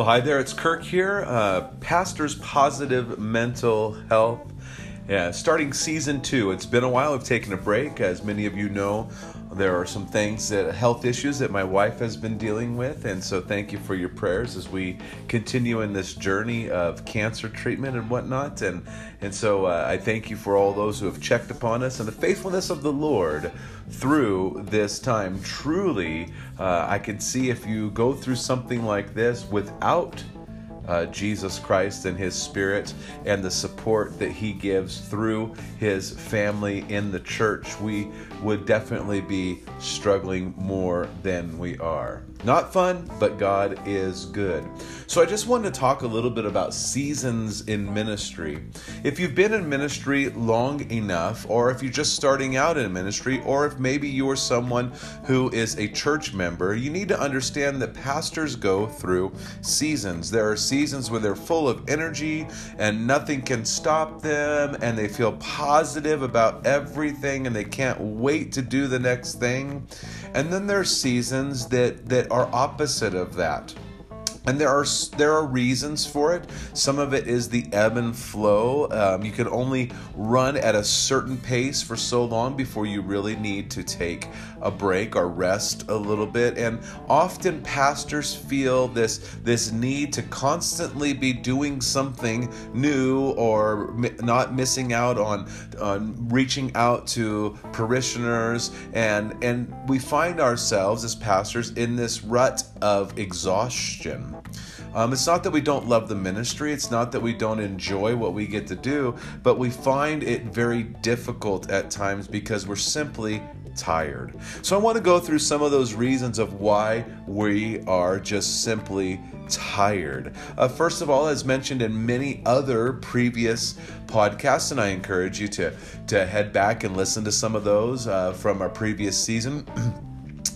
Well, hi there, it's Kirk here, uh, Pastor's Positive Mental Health. Yeah, starting season two. It's been a while. I've taken a break. As many of you know, there are some things that health issues that my wife has been dealing with, and so thank you for your prayers as we continue in this journey of cancer treatment and whatnot. And and so uh, I thank you for all those who have checked upon us and the faithfulness of the Lord through this time. Truly, uh, I can see if you go through something like this without uh, Jesus Christ and His Spirit and the support that He gives through His family in the church, we would definitely be struggling more than we are. Not fun, but God is good. So I just wanted to talk a little bit about seasons in ministry. If you've been in ministry long enough, or if you're just starting out in ministry, or if maybe you're someone who is a church member, you need to understand that pastors go through seasons. There are seasons where they're full of energy and nothing can stop them, and they feel positive about everything and they can't wait to do the next thing. And then there's seasons that that are opposite of that and there are there are reasons for it. Some of it is the ebb and flow. Um, you can only run at a certain pace for so long before you really need to take a break or rest a little bit. And often pastors feel this this need to constantly be doing something new or not missing out on on reaching out to parishioners. And and we find ourselves as pastors in this rut of exhaustion. Um, it's not that we don't love the ministry, it's not that we don't enjoy what we get to do, but we find it very difficult at times because we're simply tired. So I want to go through some of those reasons of why we are just simply tired. Uh, first of all, as mentioned in many other previous podcasts, and I encourage you to to head back and listen to some of those uh, from our previous season.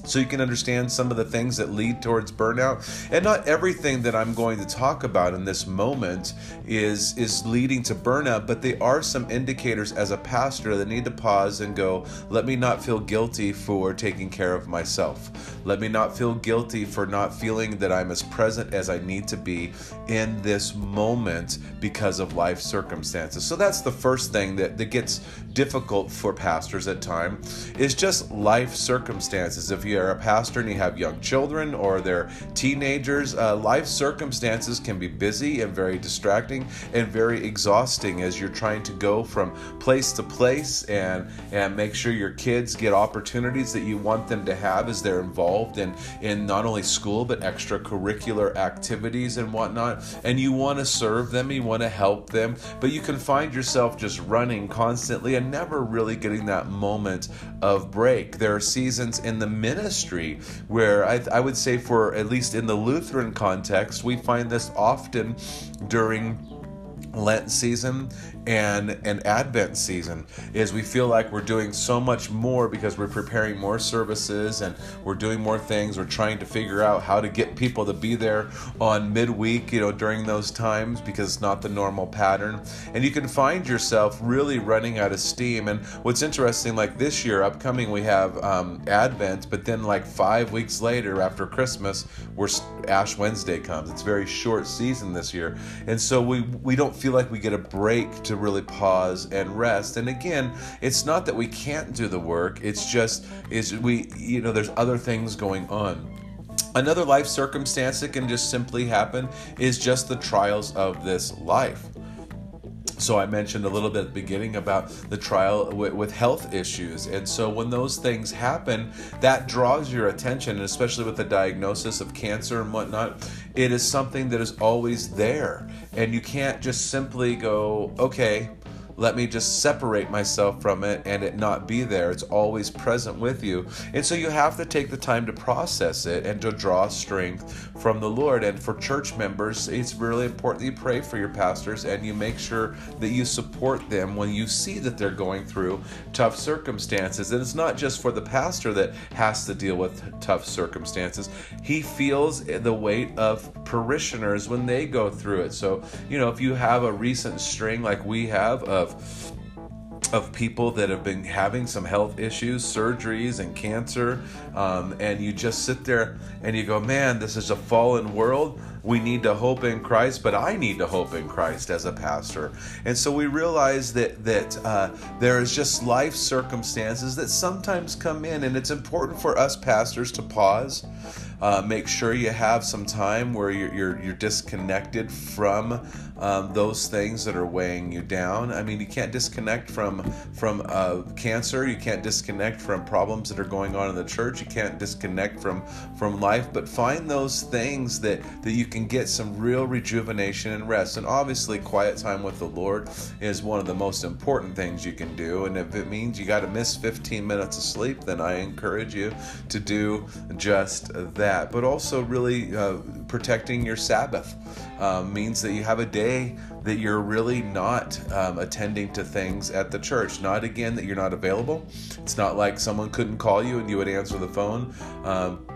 so you can understand some of the things that lead towards burnout. And not everything that i'm going to talk about in this moment is is leading to burnout but they are some indicators as a pastor that need to pause and go let me not feel guilty for taking care of myself. Let me not feel guilty for not feeling that i'm as present as i need to be in this moment because of life circumstances. So that's the first thing that, that gets difficult for pastors at time is just life circumstances. If you you're a pastor and you have young children or they're teenagers, uh, life circumstances can be busy and very distracting and very exhausting as you're trying to go from place to place and and make sure your kids get opportunities that you want them to have as they're involved in in not only school but extracurricular activities and whatnot. And you want to serve them, you want to help them, but you can find yourself just running constantly and never really getting that moment of break. There are seasons in the minute ministry, where I, I would say, for at least in the Lutheran context, we find this often during Lent season and an Advent season is we feel like we're doing so much more because we're preparing more services and we're doing more things. We're trying to figure out how to get people to be there on midweek, you know, during those times because it's not the normal pattern. And you can find yourself really running out of steam. And what's interesting, like this year, upcoming, we have um, Advent, but then like five weeks later after Christmas, we're Ash Wednesday comes. It's very short season this year, and so we we don't feel like we get a break to really pause and rest. And again, it's not that we can't do the work. It's just is we you know there's other things going on. Another life circumstance that can just simply happen is just the trials of this life. So I mentioned a little bit at the beginning about the trial with, health issues. And so when those things happen, that draws your attention, and especially with the diagnosis of cancer and whatnot, it is something that is always there. And you can't just simply go, okay, let me just separate myself from it and it not be there. It's always present with you. And so you have to take the time to process it and to draw strength from the Lord. And for church members, it's really important that you pray for your pastors and you make sure that you support them when you see that they're going through tough circumstances. And it's not just for the pastor that has to deal with tough circumstances, he feels the weight of parishioners when they go through it. So, you know, if you have a recent string like we have, of of people that have been having some health issues, surgeries, and cancer, um, and you just sit there and you go, man, this is a fallen world. We need to hope in Christ, but I need to hope in Christ as a pastor. And so we realize that that uh, there is just life circumstances that sometimes come in, and it's important for us pastors to pause uh, make sure you have some time where you're, you're, you're disconnected from um, those things that are weighing you down. I mean, you can't disconnect from from uh, cancer. You can't disconnect from problems that are going on in the church. You can't disconnect from from life. But find those things that that you can get some real rejuvenation and rest. And obviously, quiet time with the Lord is one of the most important things you can do. And if it means you got to miss 15 minutes of sleep, then I encourage you to do just that but also really uh, protecting your Sabbath um, means that you have a day that you're really not um, attending to things at the church. Not again that you're not available. It's not like someone couldn't call you and you would answer the phone. Um,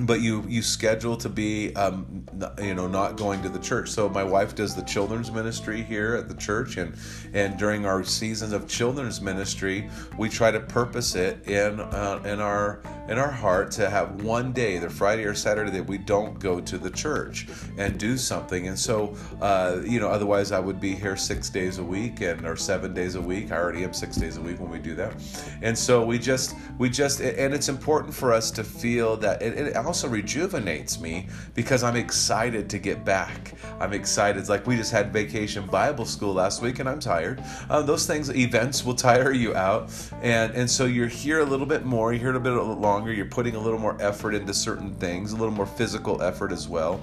but you you schedule to be um, you know not going to the church so my wife does the children's ministry here at the church and and during our season of children's ministry we try to purpose it in uh, in our in our heart to have one day the friday or saturday that we don't go to the church and do something and so uh, you know otherwise i would be here six days a week and or seven days a week i already am six days a week when we do that and so we just we just and it's important for us to feel that it, it also rejuvenates me because I'm excited to get back. I'm excited. It's like we just had vacation Bible school last week and I'm tired. Um, those things, events will tire you out. And, and so you're here a little bit more, you're here a bit longer, you're putting a little more effort into certain things, a little more physical effort as well.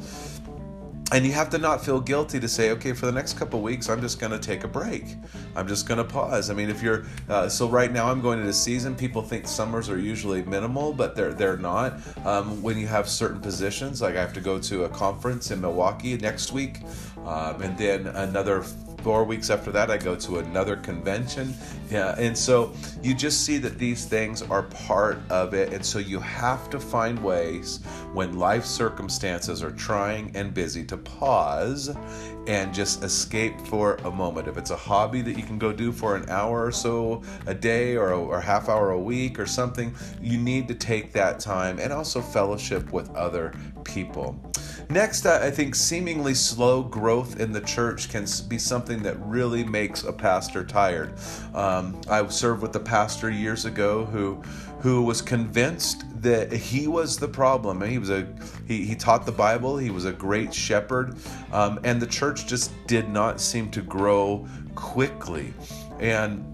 And you have to not feel guilty to say okay for the next couple weeks i'm just going to take a break. I'm just going to pause. I mean if you're uh, so right now i'm going into season people think summers are usually minimal but they're they're not. Um, when you have certain positions like i have to go to a conference in milwaukee next week um, and then another four weeks after that i go to another convention. Yeah and so you just see that these things are part of it. And so you have to find ways when life circumstances are trying and busy to pause and just escape for a moment. If it's a hobby that you can go do for an hour or so a day or a or half hour a week or something you need to take that time and also fellowship with other people Next, I think seemingly slow growth in the church can be something that really makes a pastor tired. Um, I served with a pastor years ago who who was convinced that he was the problem. He was a he, he taught the Bible. He was a great shepherd, um, and the church just did not seem to grow quickly. And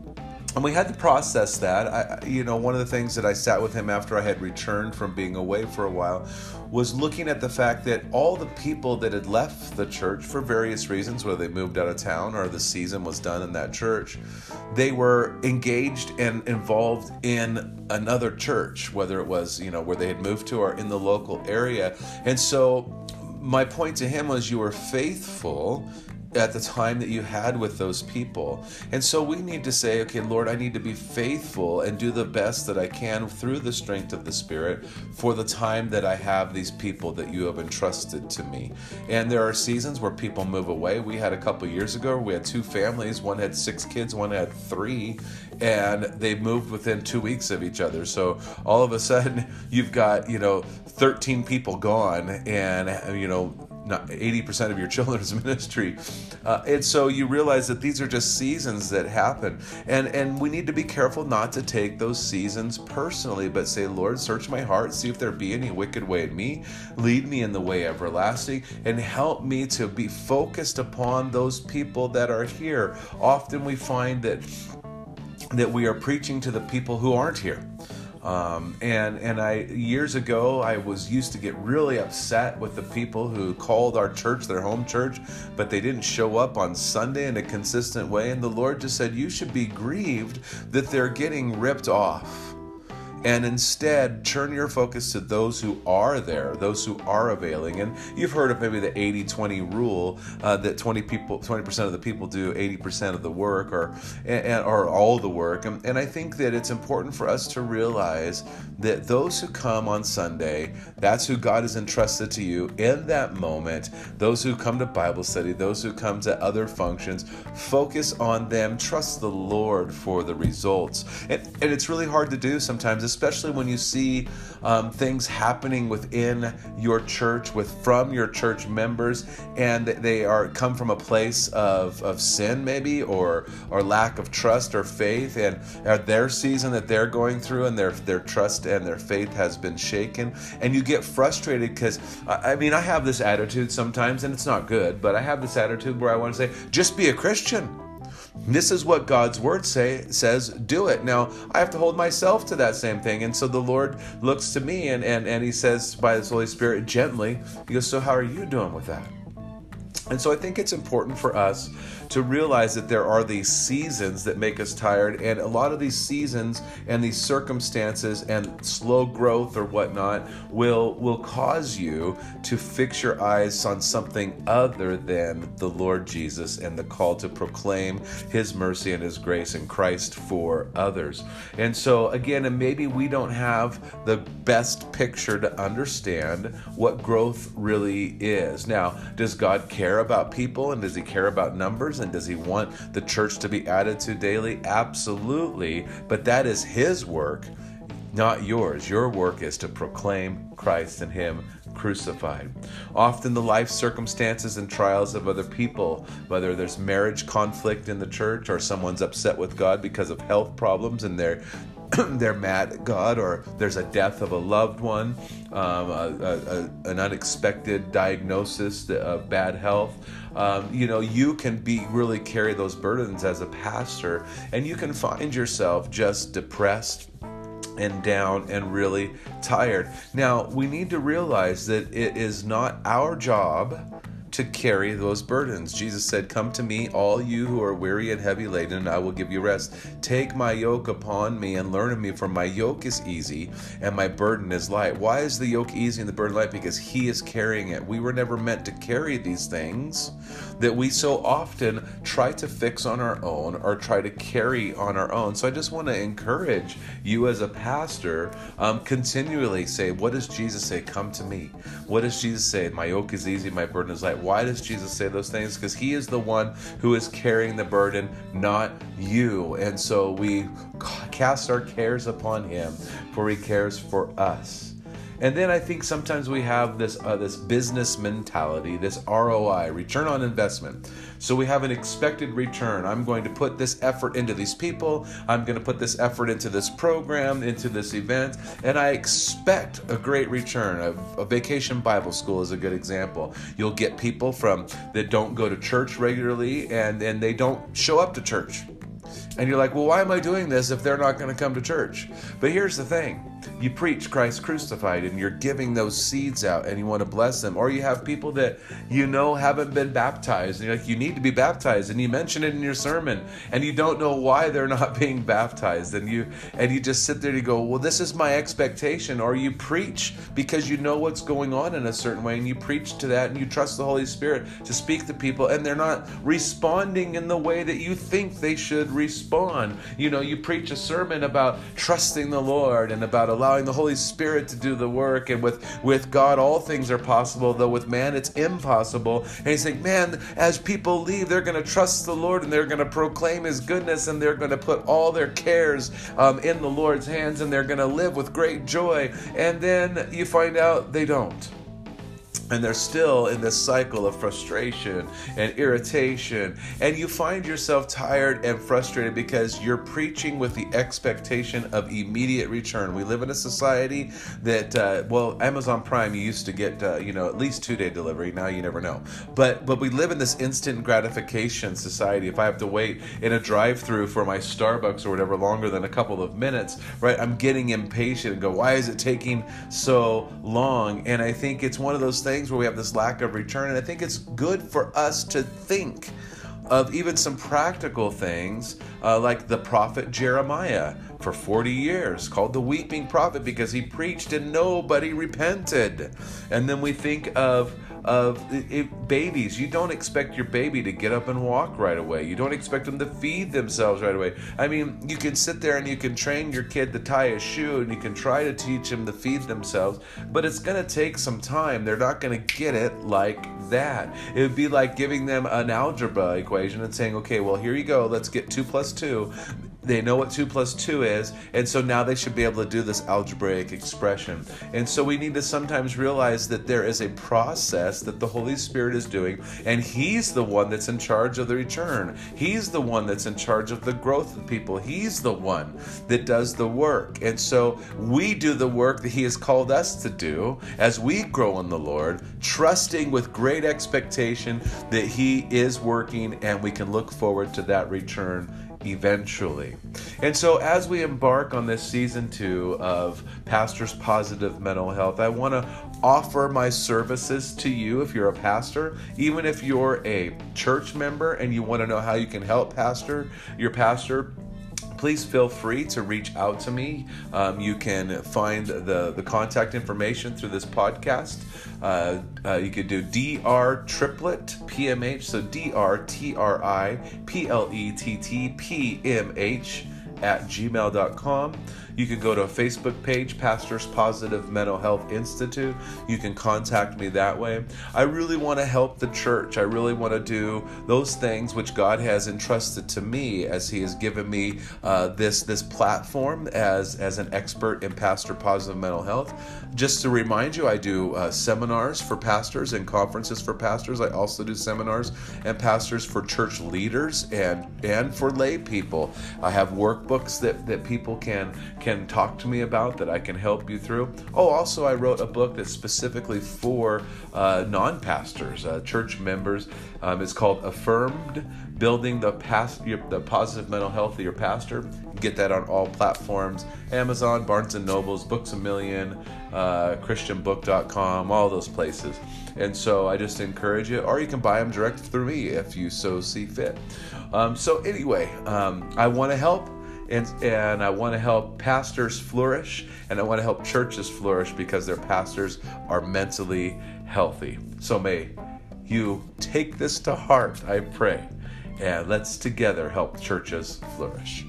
and we had to process that. I, you know, one of the things that I sat with him after I had returned from being away for a while was looking at the fact that all the people that had left the church for various reasons, whether they moved out of town or the season was done in that church, they were engaged and involved in another church, whether it was, you know, where they had moved to or in the local area. And so my point to him was you were faithful at the time that you had with those people. And so we need to say, okay, Lord, I need to be faithful and do the best that I can through the strength of the Spirit for the time that I have these people that you have entrusted to me. And there are seasons where people move away. We had a couple years ago, we had two families, one had six kids, one had three, and they moved within two weeks of each other. So all of a sudden, you've got, you know, 13 people gone, and, you know, 80% of your children's ministry. Uh, and so you realize that these are just seasons that happen. And, and we need to be careful not to take those seasons personally, but say, Lord, search my heart, see if there be any wicked way in me, lead me in the way everlasting, and help me to be focused upon those people that are here. Often we find that that we are preaching to the people who aren't here. Um, and and I years ago I was used to get really upset with the people who called our church their home church, but they didn't show up on Sunday in a consistent way. And the Lord just said, "You should be grieved that they're getting ripped off." And instead turn your focus to those who are there, those who are availing. And you've heard of maybe the 80 20 rule uh, that 20 people, 20% of the people do 80% of the work or, and, or all the work. And, and I think that it's important for us to realize that those who come on Sunday, that's who God has entrusted to you in that moment. Those who come to Bible study, those who come to other functions, focus on them, trust the Lord for the results. And, and it's really hard to do sometimes, especially when you see um, things happening within your church, with from your church members, and they are come from a place of, of sin, maybe, or or lack of trust or faith, and at their season that they're going through, and their their trust and their faith has been shaken, and you get frustrated because I mean I have this attitude sometimes, and it's not good, but I have this attitude where I want to say, just be a Christian this is what God's word say says, do it. Now, I have to hold myself to that same thing. And so the Lord looks to me and, and, and he says by his Holy Spirit gently, he goes, So how are you doing with that? And so I think it's important for us to realize that there are these seasons that make us tired, and a lot of these seasons and these circumstances and slow growth or whatnot will will cause you to fix your eyes on something other than the Lord Jesus and the call to proclaim His mercy and His grace in Christ for others. And so again, and maybe we don't have the best picture to understand what growth really is. Now, does God care about people and does He care about numbers? And does he want the church to be added to daily? Absolutely. But that is his work, not yours. Your work is to proclaim Christ and him crucified. Often the life circumstances and trials of other people, whether there's marriage conflict in the church or someone's upset with God because of health problems and they're they're mad at God, or there's a death of a loved one, um, a, a, an unexpected diagnosis of bad health. Um, you know, you can be really carry those burdens as a pastor, and you can find yourself just depressed and down and really tired. Now, we need to realize that it is not our job to carry those burdens. Jesus said, Come to me, all you who are weary and heavy laden, and I will give you rest. Take my yoke upon me and learn of me, for my yoke is easy and my burden is light. Why is the yoke easy and the burden light? Because He is carrying it. We were never meant to carry these things that we so often try to fix on our own or try to carry on our own. So I just want to encourage you as a pastor, um, continually say, What does Jesus say? Come to me. What does Jesus say? My yoke is easy, my burden is light. Why does Jesus say those things? Because he is the one who is carrying the burden, not you. And so we cast our cares upon him, for he cares for us. And then I think sometimes we have this uh, this business mentality, this ROI, return on investment. So we have an expected return. I'm going to put this effort into these people. I'm going to put this effort into this program, into this event, and I expect a great return. A, a vacation Bible school is a good example. You'll get people from that don't go to church regularly and and they don't show up to church. And you're like, well, why am I doing this if they're not going to come to church? But here's the thing you preach Christ crucified and you're giving those seeds out and you want to bless them. Or you have people that you know haven't been baptized and you're like, you need to be baptized and you mention it in your sermon and you don't know why they're not being baptized. And you and you just sit there and you go, Well, this is my expectation. Or you preach because you know what's going on in a certain way and you preach to that and you trust the Holy Spirit to speak to people and they're not responding in the way that you think they should respond. You know, you preach a sermon about trusting the Lord and about allowing the Holy Spirit to do the work. And with, with God, all things are possible, though with man, it's impossible. And he's saying, man, as people leave, they're going to trust the Lord and they're going to proclaim his goodness and they're going to put all their cares um, in the Lord's hands and they're going to live with great joy. And then you find out they don't and they're still in this cycle of frustration and irritation. And you find yourself tired and frustrated because you're preaching with the expectation of immediate return. We live in a society that uh, well amazon prime you used to get uh, you know at least two day delivery. Now you never know. But but we live in this instant gratification society. If i have to wait in a drive through for my starbucks or whatever longer than a couple of minutes right i'm getting impatient and go why is it taking so long? And i think it's one of those things things where we have this lack of return. And I think it's good for us to think of even some practical things, uh, like the prophet Jeremiah for 40 years, called the weeping prophet because he preached and nobody repented. And then we think of of babies. You don't expect your baby to get up and walk right away. You don't expect them to feed themselves right away. I mean, you can sit there and you can train your kid to tie a shoe and you can try to teach them to feed themselves, but it's going to take some time. They're not going to get it like that. It would be like giving them an algebra equation and saying, okay, well, here you go. Let's get two plus two they know what 2 plus 2 is, and so now they should be able to do this algebraic expression. And so we need to sometimes realize that there is a process that the Holy Spirit is doing, and He's the one that's in charge of the return. He's the one that's in charge of the growth of people. He's the one that does the work. And so we do the work that He has called us to do as we grow in the Lord, trusting with great expectation that He is working and we can look forward to that return eventually. And so, as we embark on this season two of Pastor's Positive Mental Health, I want to offer my services to you if you're a pastor, even if you're a church member and you want to know how you can help pastor your pastor please feel free to reach out to me. Um, you can find the, the contact information through this podcast. Uh, uh, you could do DR triplett PMH, so DR T R I P L E T T P M H at gmail.com. You can go to a Facebook page, Pastors Positive Mental Health Institute. You can contact me that way. I really want to help the church. I really want to do those things which God has entrusted to me as He has given me uh, this this platform as as an expert in pastor positive mental health. Just to remind you, I do uh, seminars for pastors and conferences for pastors. I also do seminars and pastors for church leaders and and for lay people. I have workbooks that that people can can can talk to me about that I can help you through. Oh, also, I wrote a book that's specifically for uh, non pastors, uh, church members. Um, it's called Affirmed Building the, your, the Positive Mental Health of Your Pastor. Get that on all platforms Amazon, Barnes and Nobles, Books a Million, uh, ChristianBook.com, all those places. And so I just encourage you, or you can buy them direct through me if you so see fit. Um, so, anyway, um, I want to help and, and I want to help pastors flourish and I want to help churches flourish because their pastors are mentally healthy. So may you take this to heart, I pray, and let's together help churches flourish.